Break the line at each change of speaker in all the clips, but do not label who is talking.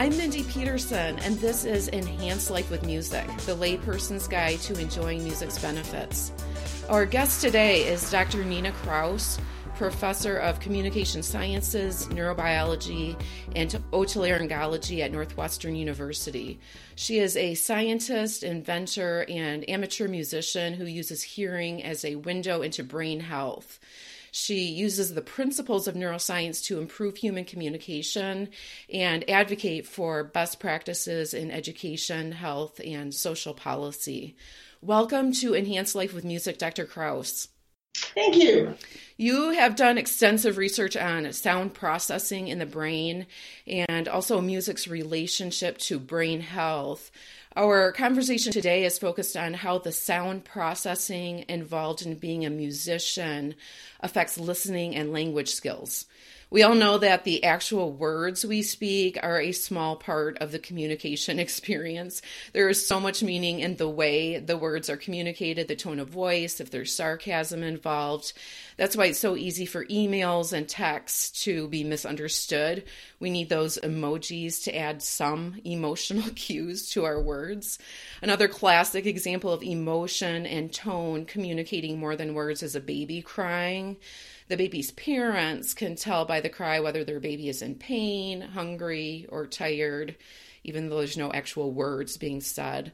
I'm Mindy Peterson, and this is Enhanced Life with Music, the layperson's guide to enjoying music's benefits. Our guest today is Dr. Nina Kraus, professor of communication sciences, neurobiology, and otolaryngology at Northwestern University. She is a scientist, inventor, and amateur musician who uses hearing as a window into brain health. She uses the principles of neuroscience to improve human communication and advocate for best practices in education, health, and social policy. Welcome to Enhanced Life with Music, Dr. Kraus.
Thank you.
You have done extensive research on sound processing in the brain and also music's relationship to brain health. Our conversation today is focused on how the sound processing involved in being a musician affects listening and language skills. We all know that the actual words we speak are a small part of the communication experience. There is so much meaning in the way the words are communicated, the tone of voice, if there's sarcasm involved. That's why it's so easy for emails and texts to be misunderstood. We need those emojis to add some emotional cues to our words. Another classic example of emotion and tone communicating more than words is a baby crying. The baby's parents can tell by the cry whether their baby is in pain, hungry, or tired, even though there's no actual words being said.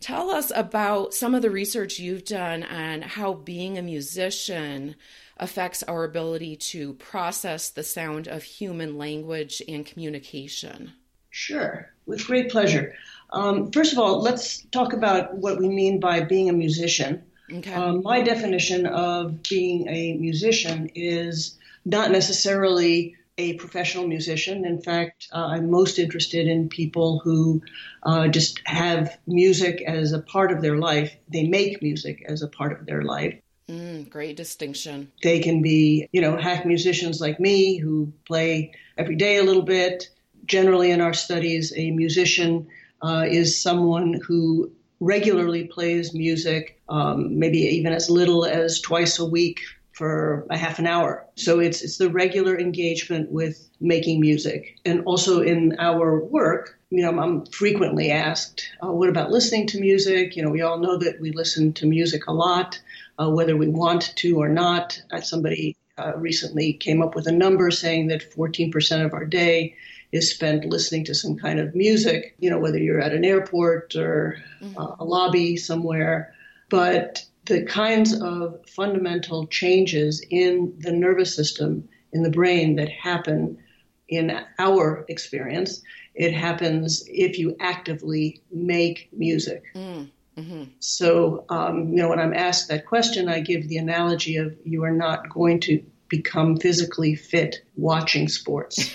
Tell us about some of the research you've done on how being a musician affects our ability to process the sound of human language and communication.
Sure, with great pleasure. Um, first of all, let's talk about what we mean by being a musician. Okay. Um, my definition of being a musician is not necessarily a professional musician. In fact, uh, I'm most interested in people who uh, just have music as a part of their life. They make music as a part of their life.
Mm, great distinction.
They can be, you know, hack musicians like me who play every day a little bit. Generally, in our studies, a musician uh, is someone who regularly plays music, um, maybe even as little as twice a week for a half an hour. So it's it's the regular engagement with making music, and also in our work. You know, I'm frequently asked, oh, "What about listening to music?" You know, we all know that we listen to music a lot, uh, whether we want to or not. Uh, somebody uh, recently came up with a number saying that 14% of our day is spent listening to some kind of music, you know, whether you're at an airport or mm-hmm. uh, a lobby somewhere. But the kinds of fundamental changes in the nervous system in the brain that happen in our experience, it happens if you actively make music. Mm. Mm-hmm. So, um, you know, when I'm asked that question, I give the analogy of you are not going to become physically fit watching sports.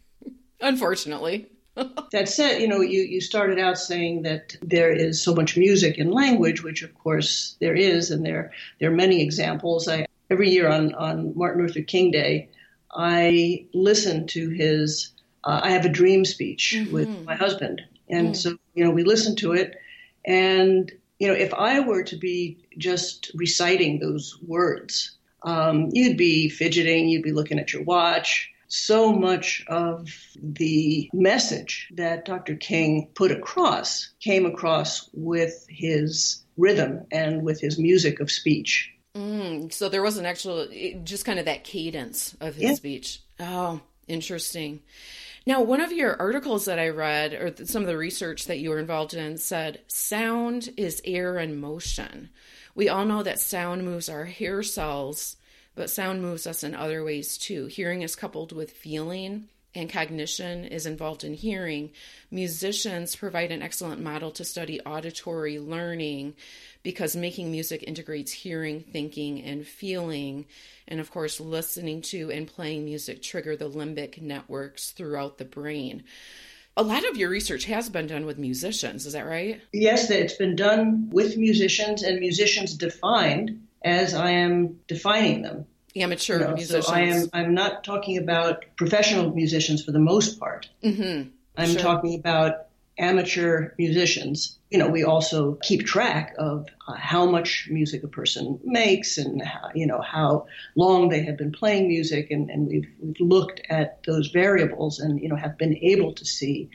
Unfortunately.
that said, you know, you, you started out saying that there is so much music in language, which of course there is, and there there are many examples. I every year on, on Martin Luther King Day, I listen to his uh, I have a dream speech mm-hmm. with my husband. And mm. so, you know, we listen to it and you know, if I were to be just reciting those words, um, you'd be fidgeting, you'd be looking at your watch, so much of the message that Dr. King put across came across with his rhythm and with his music of speech.
Mm, so there was an actual, just kind of that cadence of his yeah. speech. Oh, interesting. Now, one of your articles that I read, or some of the research that you were involved in, said sound is air in motion. We all know that sound moves our hair cells but sound moves us in other ways too. Hearing is coupled with feeling, and cognition is involved in hearing. Musicians provide an excellent model to study auditory learning because making music integrates hearing, thinking, and feeling. And of course, listening to and playing music trigger the limbic networks throughout the brain. A lot of your research has been done with musicians, is that right?
Yes, it's been done with musicians and musicians defined as I am defining them.
Amateur you know, musicians.
So I am. I'm not talking about professional musicians for the most part. Mm-hmm. I'm sure. talking about amateur musicians, you know, we also keep track of uh, how much music a person makes and how, you know how long they have been playing music, and, and we've, we've looked at those variables and you know have been able to see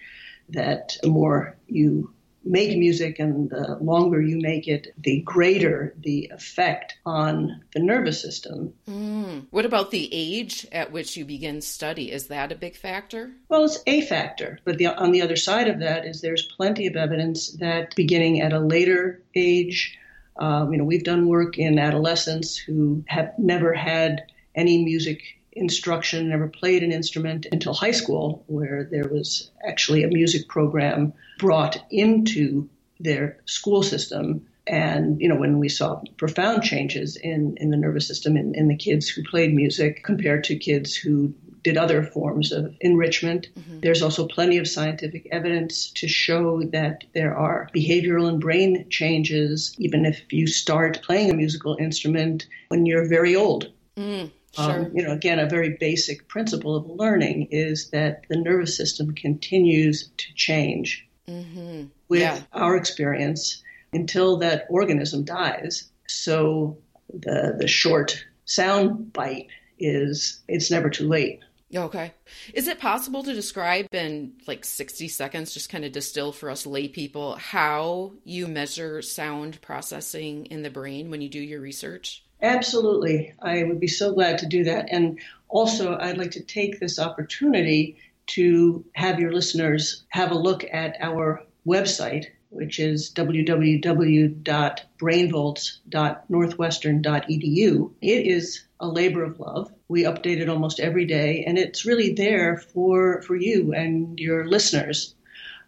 that the more you make music and the longer you make it, the greater the effect on the nervous system.
Mm. What about the age at which you begin study? Is that a big factor?
Well, it's a factor. But the, on the other side of that is there's plenty of evidence that beginning at a later age, um, you know, we've done work in adolescents who have never had any music instruction, never played an instrument until high school, where there was actually a music program brought into their school system. And, you know, when we saw profound changes in, in the nervous system in, in the kids who played music compared to kids who did other forms of enrichment. Mm-hmm. There's also plenty of scientific evidence to show that there are behavioral and brain changes, even if you start playing a musical instrument when you're very old.
Mm. Um, sure.
Um, you know, again, a very basic principle of learning is that the nervous system continues to change
mm-hmm.
with
yeah.
our experience until that organism dies. So the the short sound bite is it's never too late.
Okay. Is it possible to describe in like 60 seconds, just kind of distill for us lay people, how you measure sound processing in the brain when you do your research?
Absolutely. I would be so glad to do that. And also, I'd like to take this opportunity to have your listeners have a look at our website, which is www.brainvolts.northwestern.edu. It is a labor of love. We update it almost every day, and it's really there for, for you and your listeners.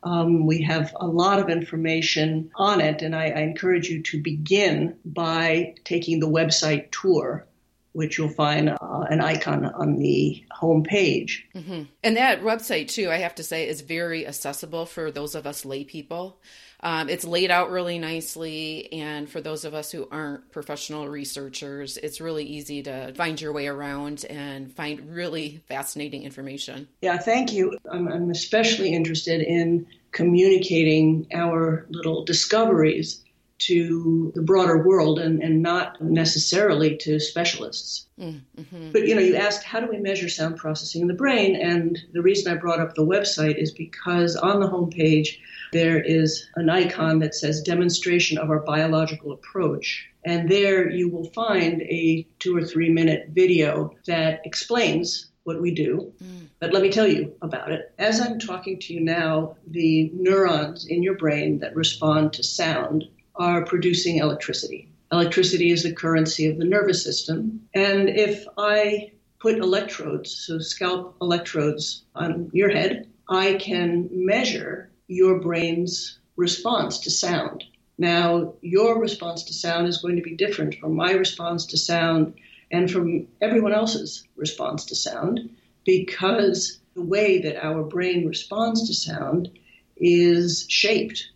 Um, we have a lot of information on it, and I, I encourage you to begin by taking the website tour which you'll find uh, an icon on the home page.
Mm-hmm. And that website, too, I have to say, is very accessible for those of us lay people. Um, it's laid out really nicely, and for those of us who aren't professional researchers, it's really easy to find your way around and find really fascinating information.
Yeah, thank you. I'm, I'm especially interested in communicating our little discoveries to the broader world and, and not necessarily to specialists.
Mm-hmm.
But you know, you asked how do we measure sound processing in the brain, and the reason I brought up the website is because on the homepage there is an icon that says demonstration of our biological approach. And there you will find a two or three minute video that explains what we do. Mm. But let me tell you about it. As I'm talking to you now, the neurons in your brain that respond to sound are producing electricity. Electricity is the currency of the nervous system. And if I put electrodes, so scalp electrodes on your head, I can measure your brain's response to sound. Now, your response to sound is going to be different from my response to sound and from everyone else's response to sound because the way that our brain responds to sound is shaped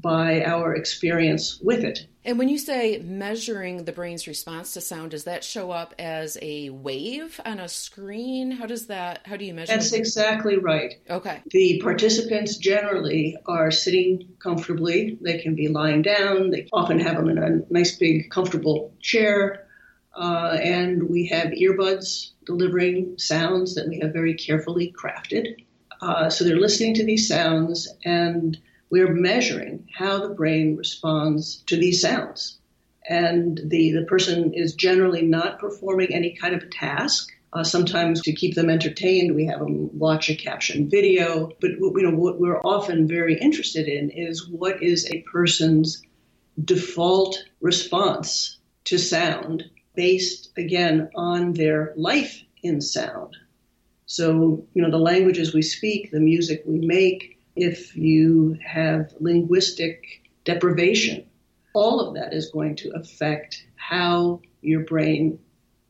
by our experience with it.
And when you say measuring the brain's response to sound, does that show up as a wave on a screen? How does that, how do you measure
That's exactly right.
Okay.
The participants generally are sitting comfortably. They can be lying down. They often have them in a nice big comfortable chair. Uh, and we have earbuds delivering sounds that we have very carefully crafted. Uh, so they're listening to these sounds and we're measuring how the brain responds to these sounds. And the, the person is generally not performing any kind of a task. Uh, sometimes to keep them entertained, we have them watch a captioned video. But you know what we're often very interested in is what is a person's default response to sound based again on their life in sound. So you know the languages we speak, the music we make, if you have linguistic deprivation, all of that is going to affect how your brain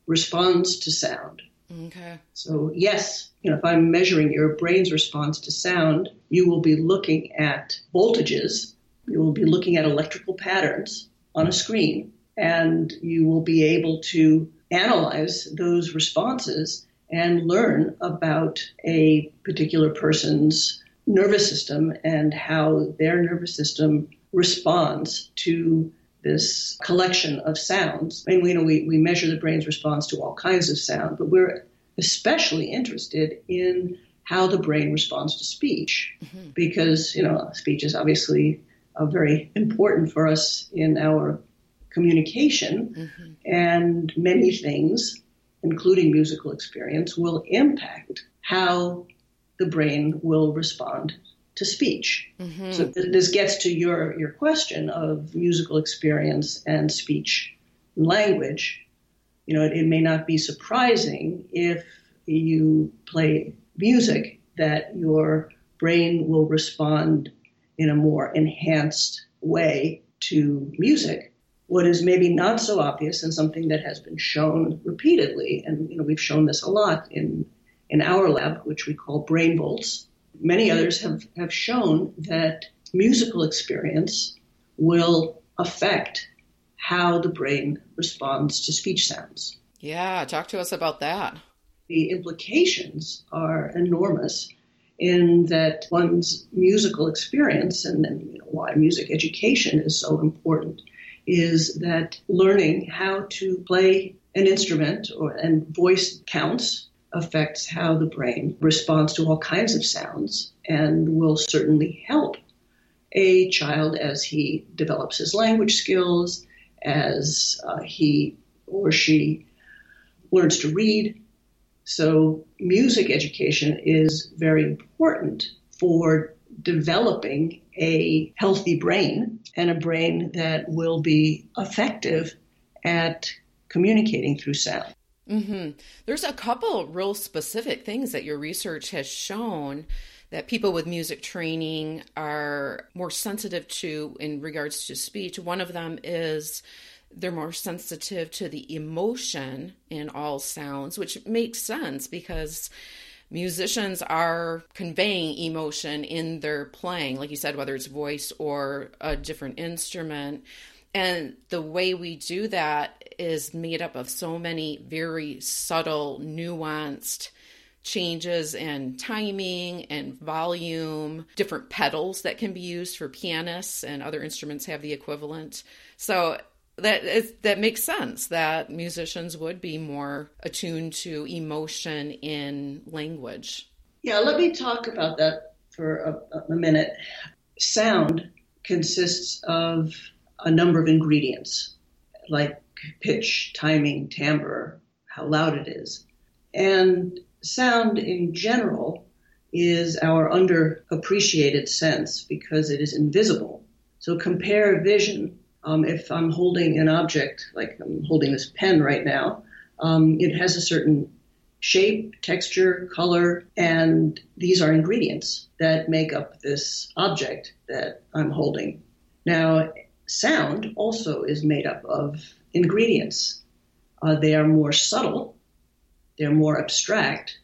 responds to sound.
Okay.
So, yes, you know, if I'm measuring your brain's response to sound, you will be looking at voltages, you will be looking at electrical patterns on a screen, and you will be able to analyze those responses and learn about a particular person's nervous system and how their nervous system responds to this collection of sounds. I mean, we know we, we measure the brain's response to all kinds of sound, but we're especially interested in how the brain responds to speech mm-hmm. because, you know, speech is obviously uh, very important for us in our communication, mm-hmm. and many things, including musical experience, will impact how the brain will respond to speech. Mm-hmm. So th- this gets to your, your question of musical experience and speech and language. You know, it, it may not be surprising if you play music that your brain will respond in a more enhanced way to music. What is maybe not so obvious and something that has been shown repeatedly, and you know, we've shown this a lot in in our lab, which we call brain volts, many others have, have shown that musical experience will affect how the brain responds to speech sounds.
Yeah, talk to us about that.
The implications are enormous in that one's musical experience and then you know, why music education is so important is that learning how to play an instrument or and voice counts affects how the brain responds to all kinds of sounds and will certainly help a child as he develops his language skills, as uh, he or she learns to read. So, music education is very important for developing a healthy brain and a brain that will be effective at communicating through sound.
Mm-hmm. There's a couple real specific things that your research has shown that people with music training are more sensitive to in regards to speech. One of them is they're more sensitive to the emotion in all sounds, which makes sense because musicians are conveying emotion in their playing, like you said, whether it's voice or a different instrument. And the way we do that is made up of so many very subtle, nuanced changes in timing and volume, different pedals that can be used for pianists and other instruments have the equivalent. So that is, that makes sense that musicians would be more attuned to emotion in language.
Yeah, let me talk about that for a, a minute. Sound consists of a number of ingredients like pitch, timing, timbre, how loud it is. And sound in general is our underappreciated sense because it is invisible. So compare vision. Um, if I'm holding an object, like I'm holding this pen right now, um, it has a certain shape, texture, color, and these are ingredients that make up this object that I'm holding. Now, sound also is made up of ingredients. Uh, they are more subtle, they're more abstract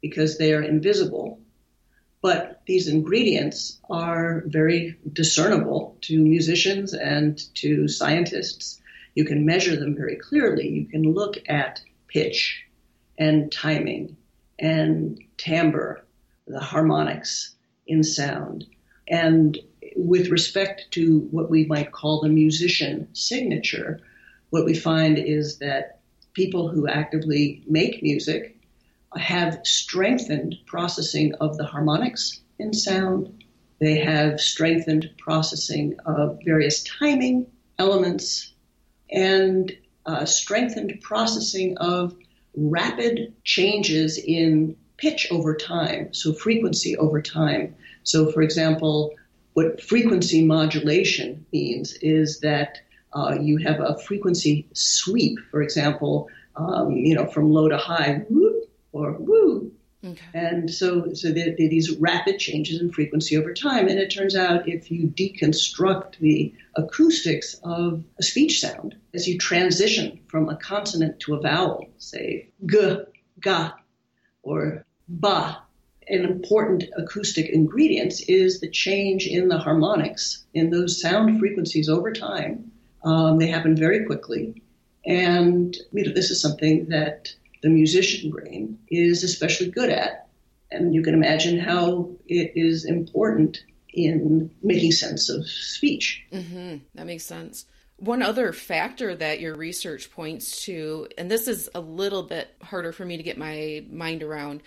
because they are invisible. But these ingredients are very discernible to musicians and to scientists. You can measure them very clearly. You can look at pitch and timing and timbre, the harmonics in sound. And with respect to what we might call the musician signature, what we find is that people who actively make music have strengthened processing of the harmonics in sound. They have strengthened processing of various timing elements and uh, strengthened processing of rapid changes in pitch over time, so frequency over time. So, for example, what frequency modulation means is that uh, you have a frequency sweep, for example, um, you know, from low to high, whoop or woo. Okay. And so, so there, there are these rapid changes in frequency over time. And it turns out if you deconstruct the acoustics of a speech sound, as you transition from a consonant to a vowel, say g, ga, or ba, an important acoustic ingredient is the change in the harmonics in those sound frequencies over time. Um, they happen very quickly. And you know, this is something that the musician brain is especially good at. And you can imagine how it is important in making sense of speech.
Mm-hmm. That makes sense. One other factor that your research points to, and this is a little bit harder for me to get my mind around,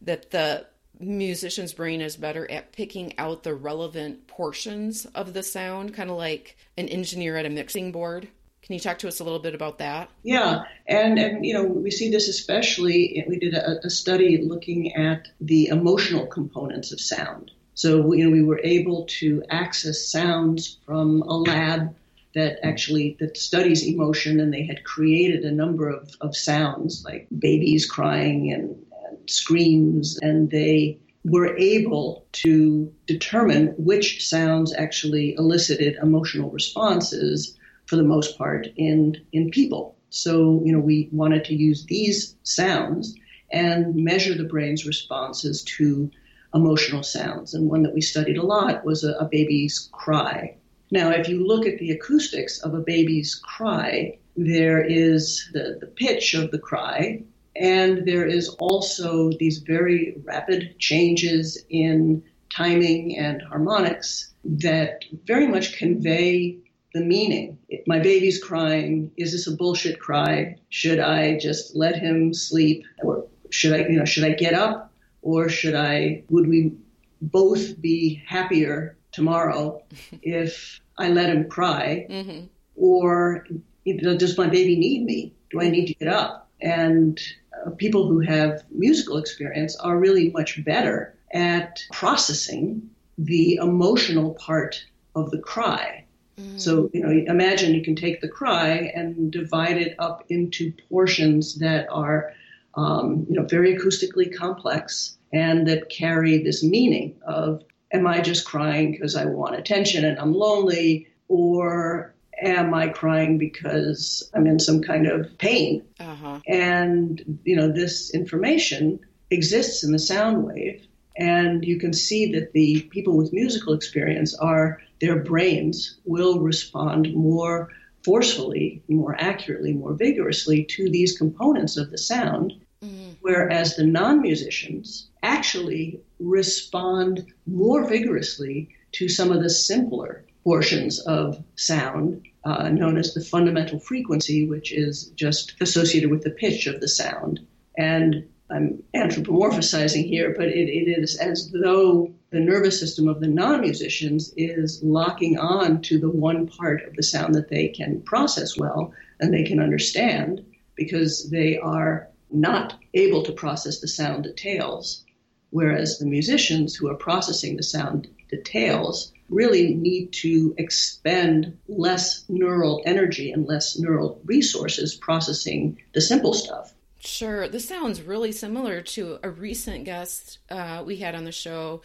that the musician's brain is better at picking out the relevant portions of the sound, kind of like an engineer at a mixing board. Can you talk to us a little bit about that?
Yeah, and and you know we see this especially. We did a, a study looking at the emotional components of sound. So you know we were able to access sounds from a lab that actually that studies emotion, and they had created a number of, of sounds like babies crying and, and screams, and they were able to determine which sounds actually elicited emotional responses for the most part in in people. So you know we wanted to use these sounds and measure the brain's responses to emotional sounds. And one that we studied a lot was a, a baby's cry. Now, if you look at the acoustics of a baby's cry, there is the, the pitch of the cry, and there is also these very rapid changes in timing and harmonics that very much convey the meaning. If my baby's crying. Is this a bullshit cry? Should I just let him sleep? Or should I, you know, should I get up? Or should I, would we both be happier tomorrow if I let him cry? Mm-hmm. Or does my baby need me? Do I need to get up? And uh, people who have musical experience are really much better at processing the emotional part of the cry. Mm. So, you know, imagine you can take the cry and divide it up into portions that are, um, you know, very acoustically complex and that carry this meaning of am I just crying because I want attention and I'm lonely, or am I crying because I'm in some kind of pain? Uh-huh. And, you know, this information exists in the sound wave. And you can see that the people with musical experience are, their brains will respond more forcefully, more accurately, more vigorously to these components of the sound. Mm-hmm. Whereas the non musicians actually respond more vigorously to some of the simpler portions of sound, uh, known as the fundamental frequency, which is just associated with the pitch of the sound. And I'm anthropomorphizing here, but it, it is as though the nervous system of the non musicians is locking on to the one part of the sound that they can process well and they can understand because they are not able to process the sound details whereas the musicians who are processing the sound details really need to expend less neural energy and less neural resources processing the simple stuff.
Sure. This sounds really similar to a recent guest uh, we had on the show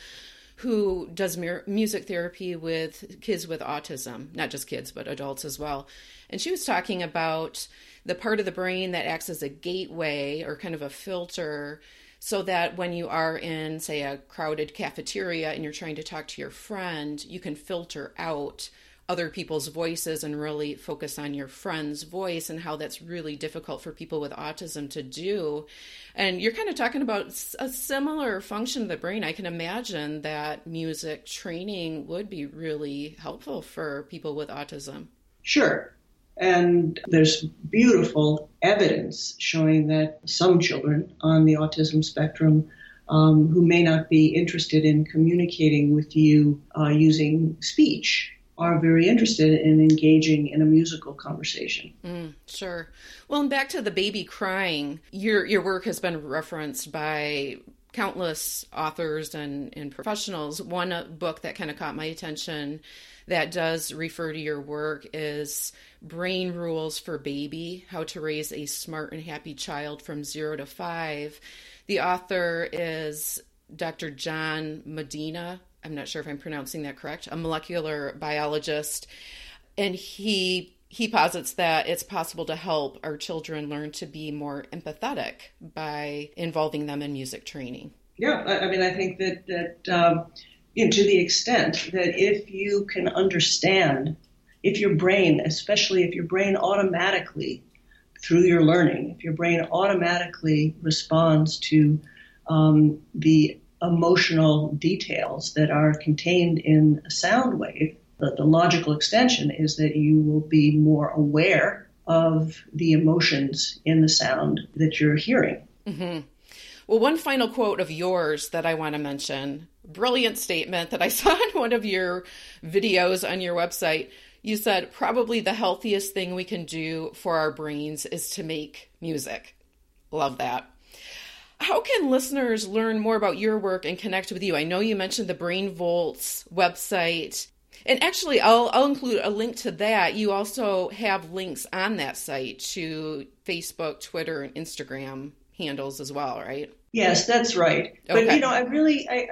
who does music therapy with kids with autism, not just kids, but adults as well. And she was talking about the part of the brain that acts as a gateway or kind of a filter so that when you are in, say, a crowded cafeteria and you're trying to talk to your friend, you can filter out other people's voices and really focus on your friend's voice and how that's really difficult for people with autism to do. And you're kind of talking about a similar function of the brain. I can imagine that music training would be really helpful for people with autism.
Sure. And there's beautiful evidence showing that some children on the autism spectrum um, who may not be interested in communicating with you uh, using speech are very interested in engaging in a musical conversation.
Mm, sure. Well, and back to the baby crying, your your work has been referenced by countless authors and, and professionals. One uh, book that kind of caught my attention that does refer to your work is Brain Rules for Baby How to Raise a Smart and Happy Child from Zero to Five. The author is Dr. John Medina. I'm not sure if I'm pronouncing that correct, a molecular biologist. And he he posits that it's possible to help our children learn to be more empathetic by involving them in music training.
Yeah, I, mean, I think that that um, you know, to the extent that if you can understand, if your brain, especially if your brain automatically, through your learning, if your brain automatically responds to um, the emotional details that are contained in a sound wave. The logical extension is that you will be more aware of the emotions in the sound that you're hearing.
Mm-hmm. Well, one final quote of yours that I want to mention brilliant statement that I saw in one of your videos on your website. You said, probably the healthiest thing we can do for our brains is to make music. Love that. How can listeners learn more about your work and connect with you? I know you mentioned the Brain Volts website. And actually, I'll, I'll include a link to that. You also have links on that site to Facebook, Twitter, and Instagram handles as well, right?
Yes, that's right. Okay. But you know, I really, I,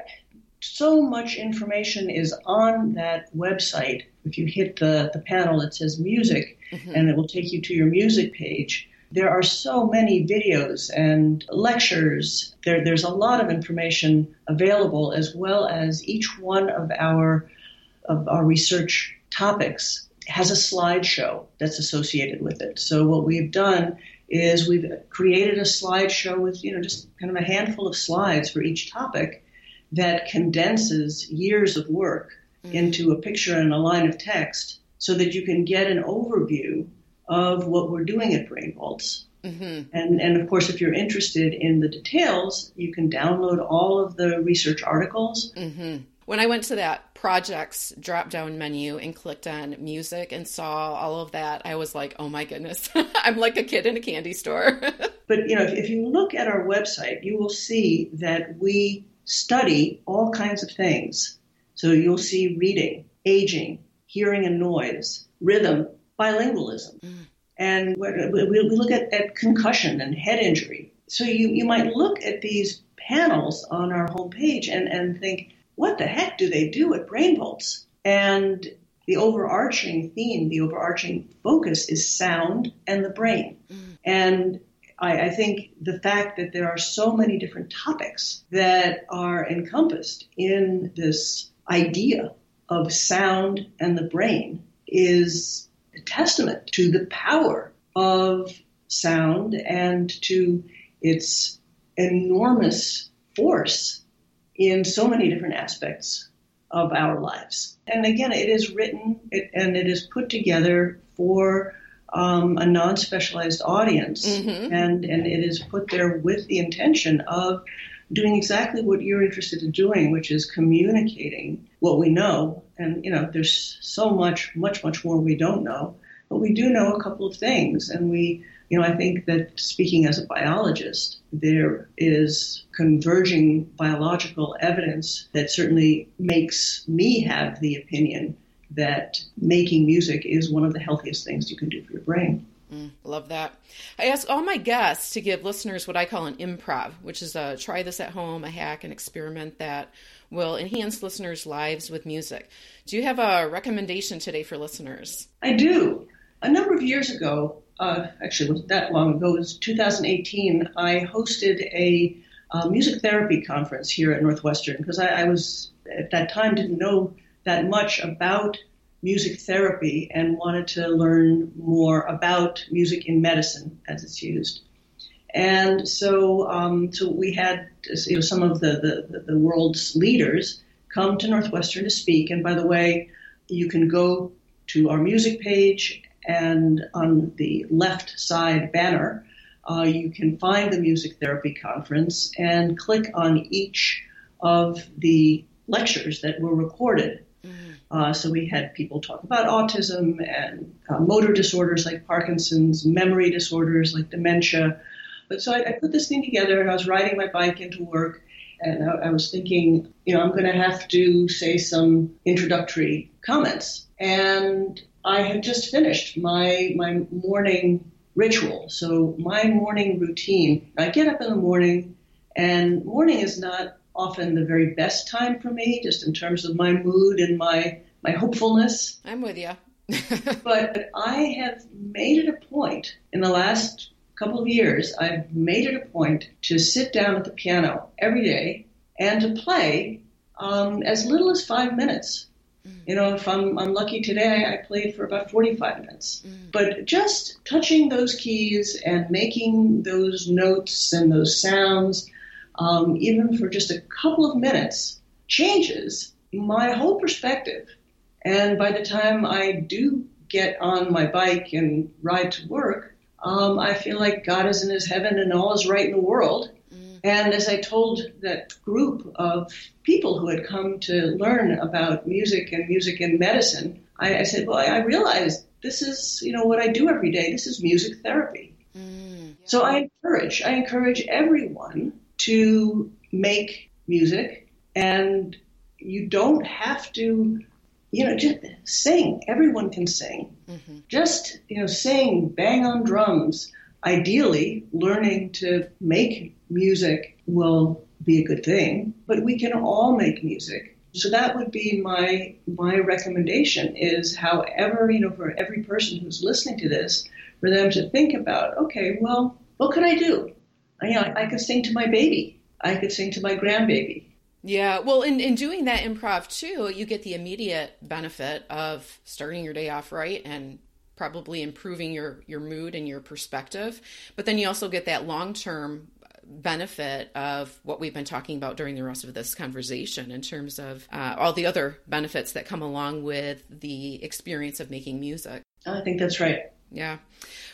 so much information is on that website. If you hit the, the panel, it says music, mm-hmm. and it will take you to your music page. There are so many videos and lectures. There, there's a lot of information available, as well as each one of our of our research topics has a slideshow that's associated with it. So what we've done is we've created a slideshow with, you know, just kind of a handful of slides for each topic that condenses years of work mm-hmm. into a picture and a line of text so that you can get an overview of what we're doing at Brain Volts. Mm-hmm. And, and of course, if you're interested in the details, you can download all of the research articles.
Mm-hmm. When I went to that projects drop down menu and clicked on music and saw all of that, I was like, oh my goodness, I'm like a kid in a candy store.
but, you know, if, if you look at our website, you will see that we study all kinds of things. So you'll see reading, aging, hearing and noise, rhythm, bilingualism. Mm. And we look at, at concussion and head injury. So you, you might look at these panels on our homepage and, and think, what the heck do they do at Brain Volts? And the overarching theme, the overarching focus is sound and the brain. Mm. And I, I, think the fact that there are so many different topics that are encompassed in this idea of sound and the brain is a testament to the power of sound and to its enormous force in so many different aspects of our lives. And again, it is written and it is put together for um, a non specialized audience, mm-hmm. and, and it is put there with the intention of doing exactly what you're interested in doing, which is communicating what we know. And, you know, there's so much, much, much more we don't know, but we do know a couple of things, and we you know, I think that speaking as a biologist, there is converging biological evidence that certainly makes me have the opinion that making music is one of the healthiest things you can do for your brain.
Mm, love that. I ask all my guests to give listeners what I call an improv, which is a try this at home, a hack, an experiment that will enhance listeners' lives with music. Do you have a recommendation today for listeners?
I do. A number of years ago, uh, actually it was that long ago, it was 2018, I hosted a uh, music therapy conference here at Northwestern because I, I, was at that time didn't know that much about music therapy and wanted to learn more about music in medicine as it's used. And so, um, so we had you know, some of the, the, the world's leaders come to Northwestern to speak. And by the way, you can go to our music page and on the left side banner, uh, you can find the Music Therapy Conference and click on each of the lectures that were recorded. Mm-hmm. Uh, so we had people talk about autism and uh, motor disorders like Parkinson's, memory disorders like dementia. But so I, I, put this thing together and I was riding my bike into work and I, I was thinking, you know, I'm going to have to say some introductory comments. And I had just finished my my morning ritual. So my morning routine, I get up in the morning, and morning is not often the very best time for me, just in terms of my mood and my my hopefulness.
I'm with you.
but I have made it a point in the last couple of years. I've made it a point to sit down at the piano every day and to play um, as little as five minutes. Mm. You know, if I'm, I'm lucky today, I played for about 45 minutes. Mm. But just touching those keys and making those notes and those sounds um, even for just a couple of minutes, changes my whole perspective. And by the time I do get on my bike and ride to work, um, I feel like God is in his heaven and all is right in the world. Mm. And as I told that group of people who had come to learn about music and music and medicine, I, I said, well, I realized this is, you know, what I do every day. This is music therapy. Mm. So I encourage, I encourage everyone to make music and you don't have to you know just sing. Everyone can sing. Mm-hmm. just you know sing bang on drums. Ideally learning to make music will be a good thing but we can all make music. So that would be my my recommendation is however you know for every person who's listening to this for them to think about okay well what could i do? You know i, could sing to my baby. I could sing to my grandbaby.
Yeah, well, in, in doing that improv too, you get the immediate benefit of starting your day off right and probably improving your your mood and your perspective. But then you also get that long term benefit of what we've been talking about during the rest of this conversation in terms of uh, all the other benefits that come along with the experience of making music.
I think that's right.
Yeah.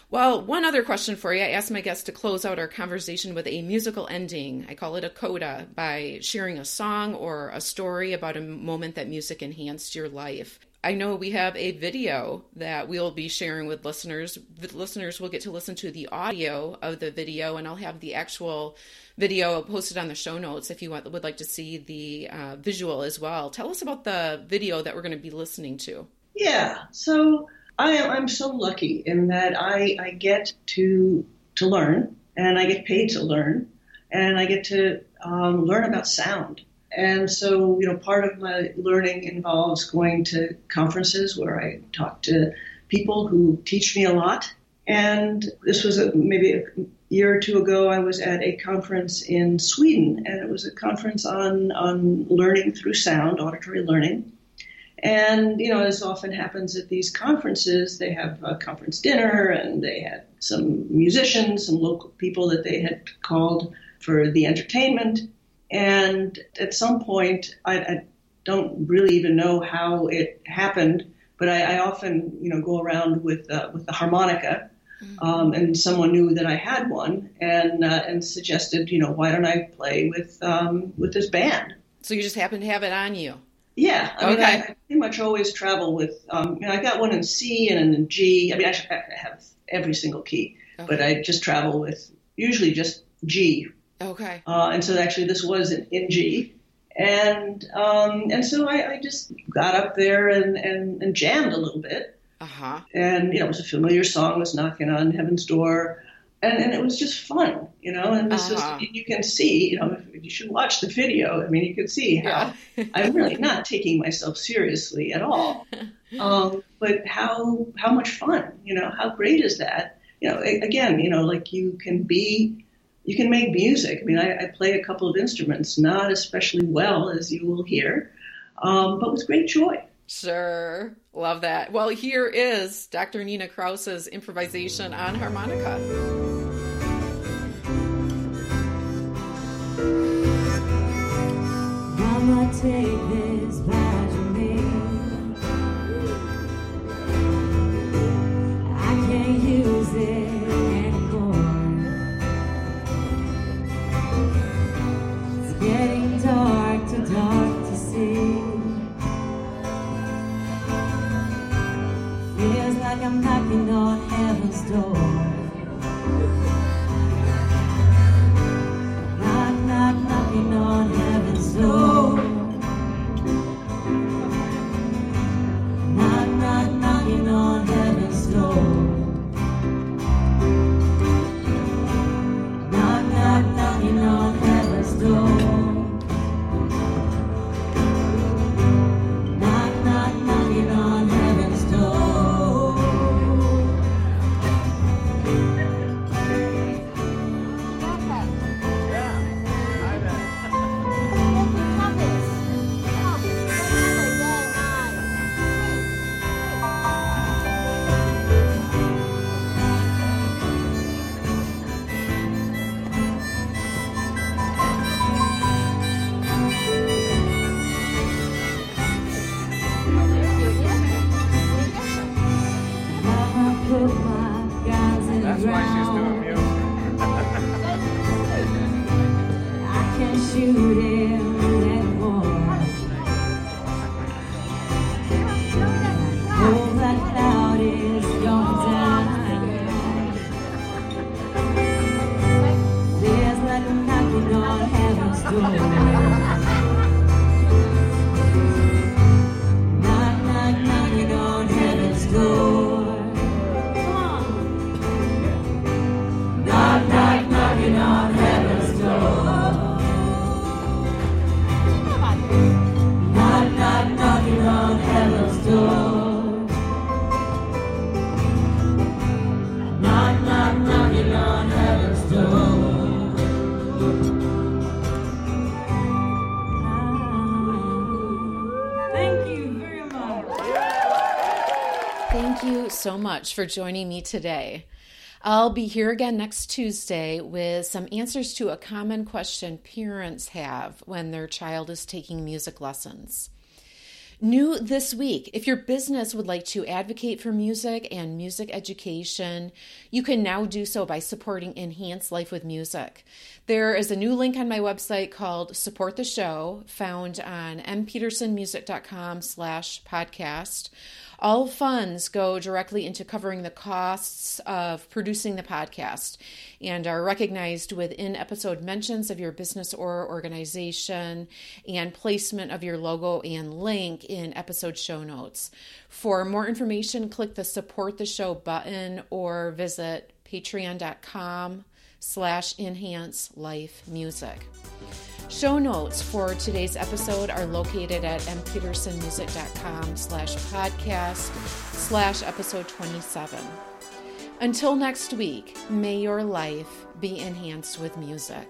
Well, one other question for you. I asked my guests to close out our conversation with a musical ending. I call it a coda by sharing a song or a story about a moment that music enhanced your life. I know we have a video that we'll be sharing with listeners. The listeners will get to listen to the audio of the video, and I'll have the actual video posted on the show notes if you want, would like to see the uh, visual as well. Tell us about the video that we're going to be listening to.
Yeah. So I am I'm so lucky in that I, I get to to learn and I get paid to learn and I get to um, learn about sound. And so, you know, part of my learning involves going to conferences where I talk to people who teach me a lot. And this was a, maybe a year or two ago. I was at a conference in Sweden, and it was a conference on on learning through sound, auditory learning. And, you know, as often happens at these conferences, they have a conference dinner and they had some musicians, some local people that they had called for the entertainment. And at some point, I, I don't really even know how it happened, but I, I often, you know, go around with uh, with the harmonica, mm-hmm. um, and someone knew that I had one, and uh, and suggested, you know, why don't I play with um, with this band?
So you just happen to have it on you.
Yeah, I mean, I, I pretty much always travel with. Um, you know, I got one in C and in G. I mean, I have every single key, okay. but I just travel with usually just G.
Okay.
Uh, and so actually, this was in, in G, and um, and so I, I, just got up there and, and, and jammed a little bit.
Uh huh.
And you know, it was a familiar song, was knocking on heaven's door and, and it was just fun, you know. And this uh-huh. is you can see, you know, you should watch the video. I mean, you can see how yeah. I'm really not taking myself seriously at all. Um, but how how much fun, you know, how great is that? You know, again, you know, like you can be, you can make music. I mean, I, I play a couple of instruments, not especially well as you will hear, um, but with great joy.
Sure. Love that. Well, here is Dr. Nina Kraus's improvisation on harmonica. Knocking on heaven's door. Much for joining me today. I'll be here again next Tuesday with some answers to a common question parents have when their child is taking music lessons. New this week, if your business would like to advocate for music and music education, you can now do so by supporting Enhanced Life with Music. There is a new link on my website called Support the Show, found on mpetersonmusic.com slash podcast. All funds go directly into covering the costs of producing the podcast and are recognized within episode mentions of your business or organization and placement of your logo and link in episode show notes. For more information, click the support the show button or visit patreon.com slash enhance life music. Show notes for today's episode are located at mpetersonmusic.com slash podcast slash episode 27. Until next week, may your life be enhanced with music.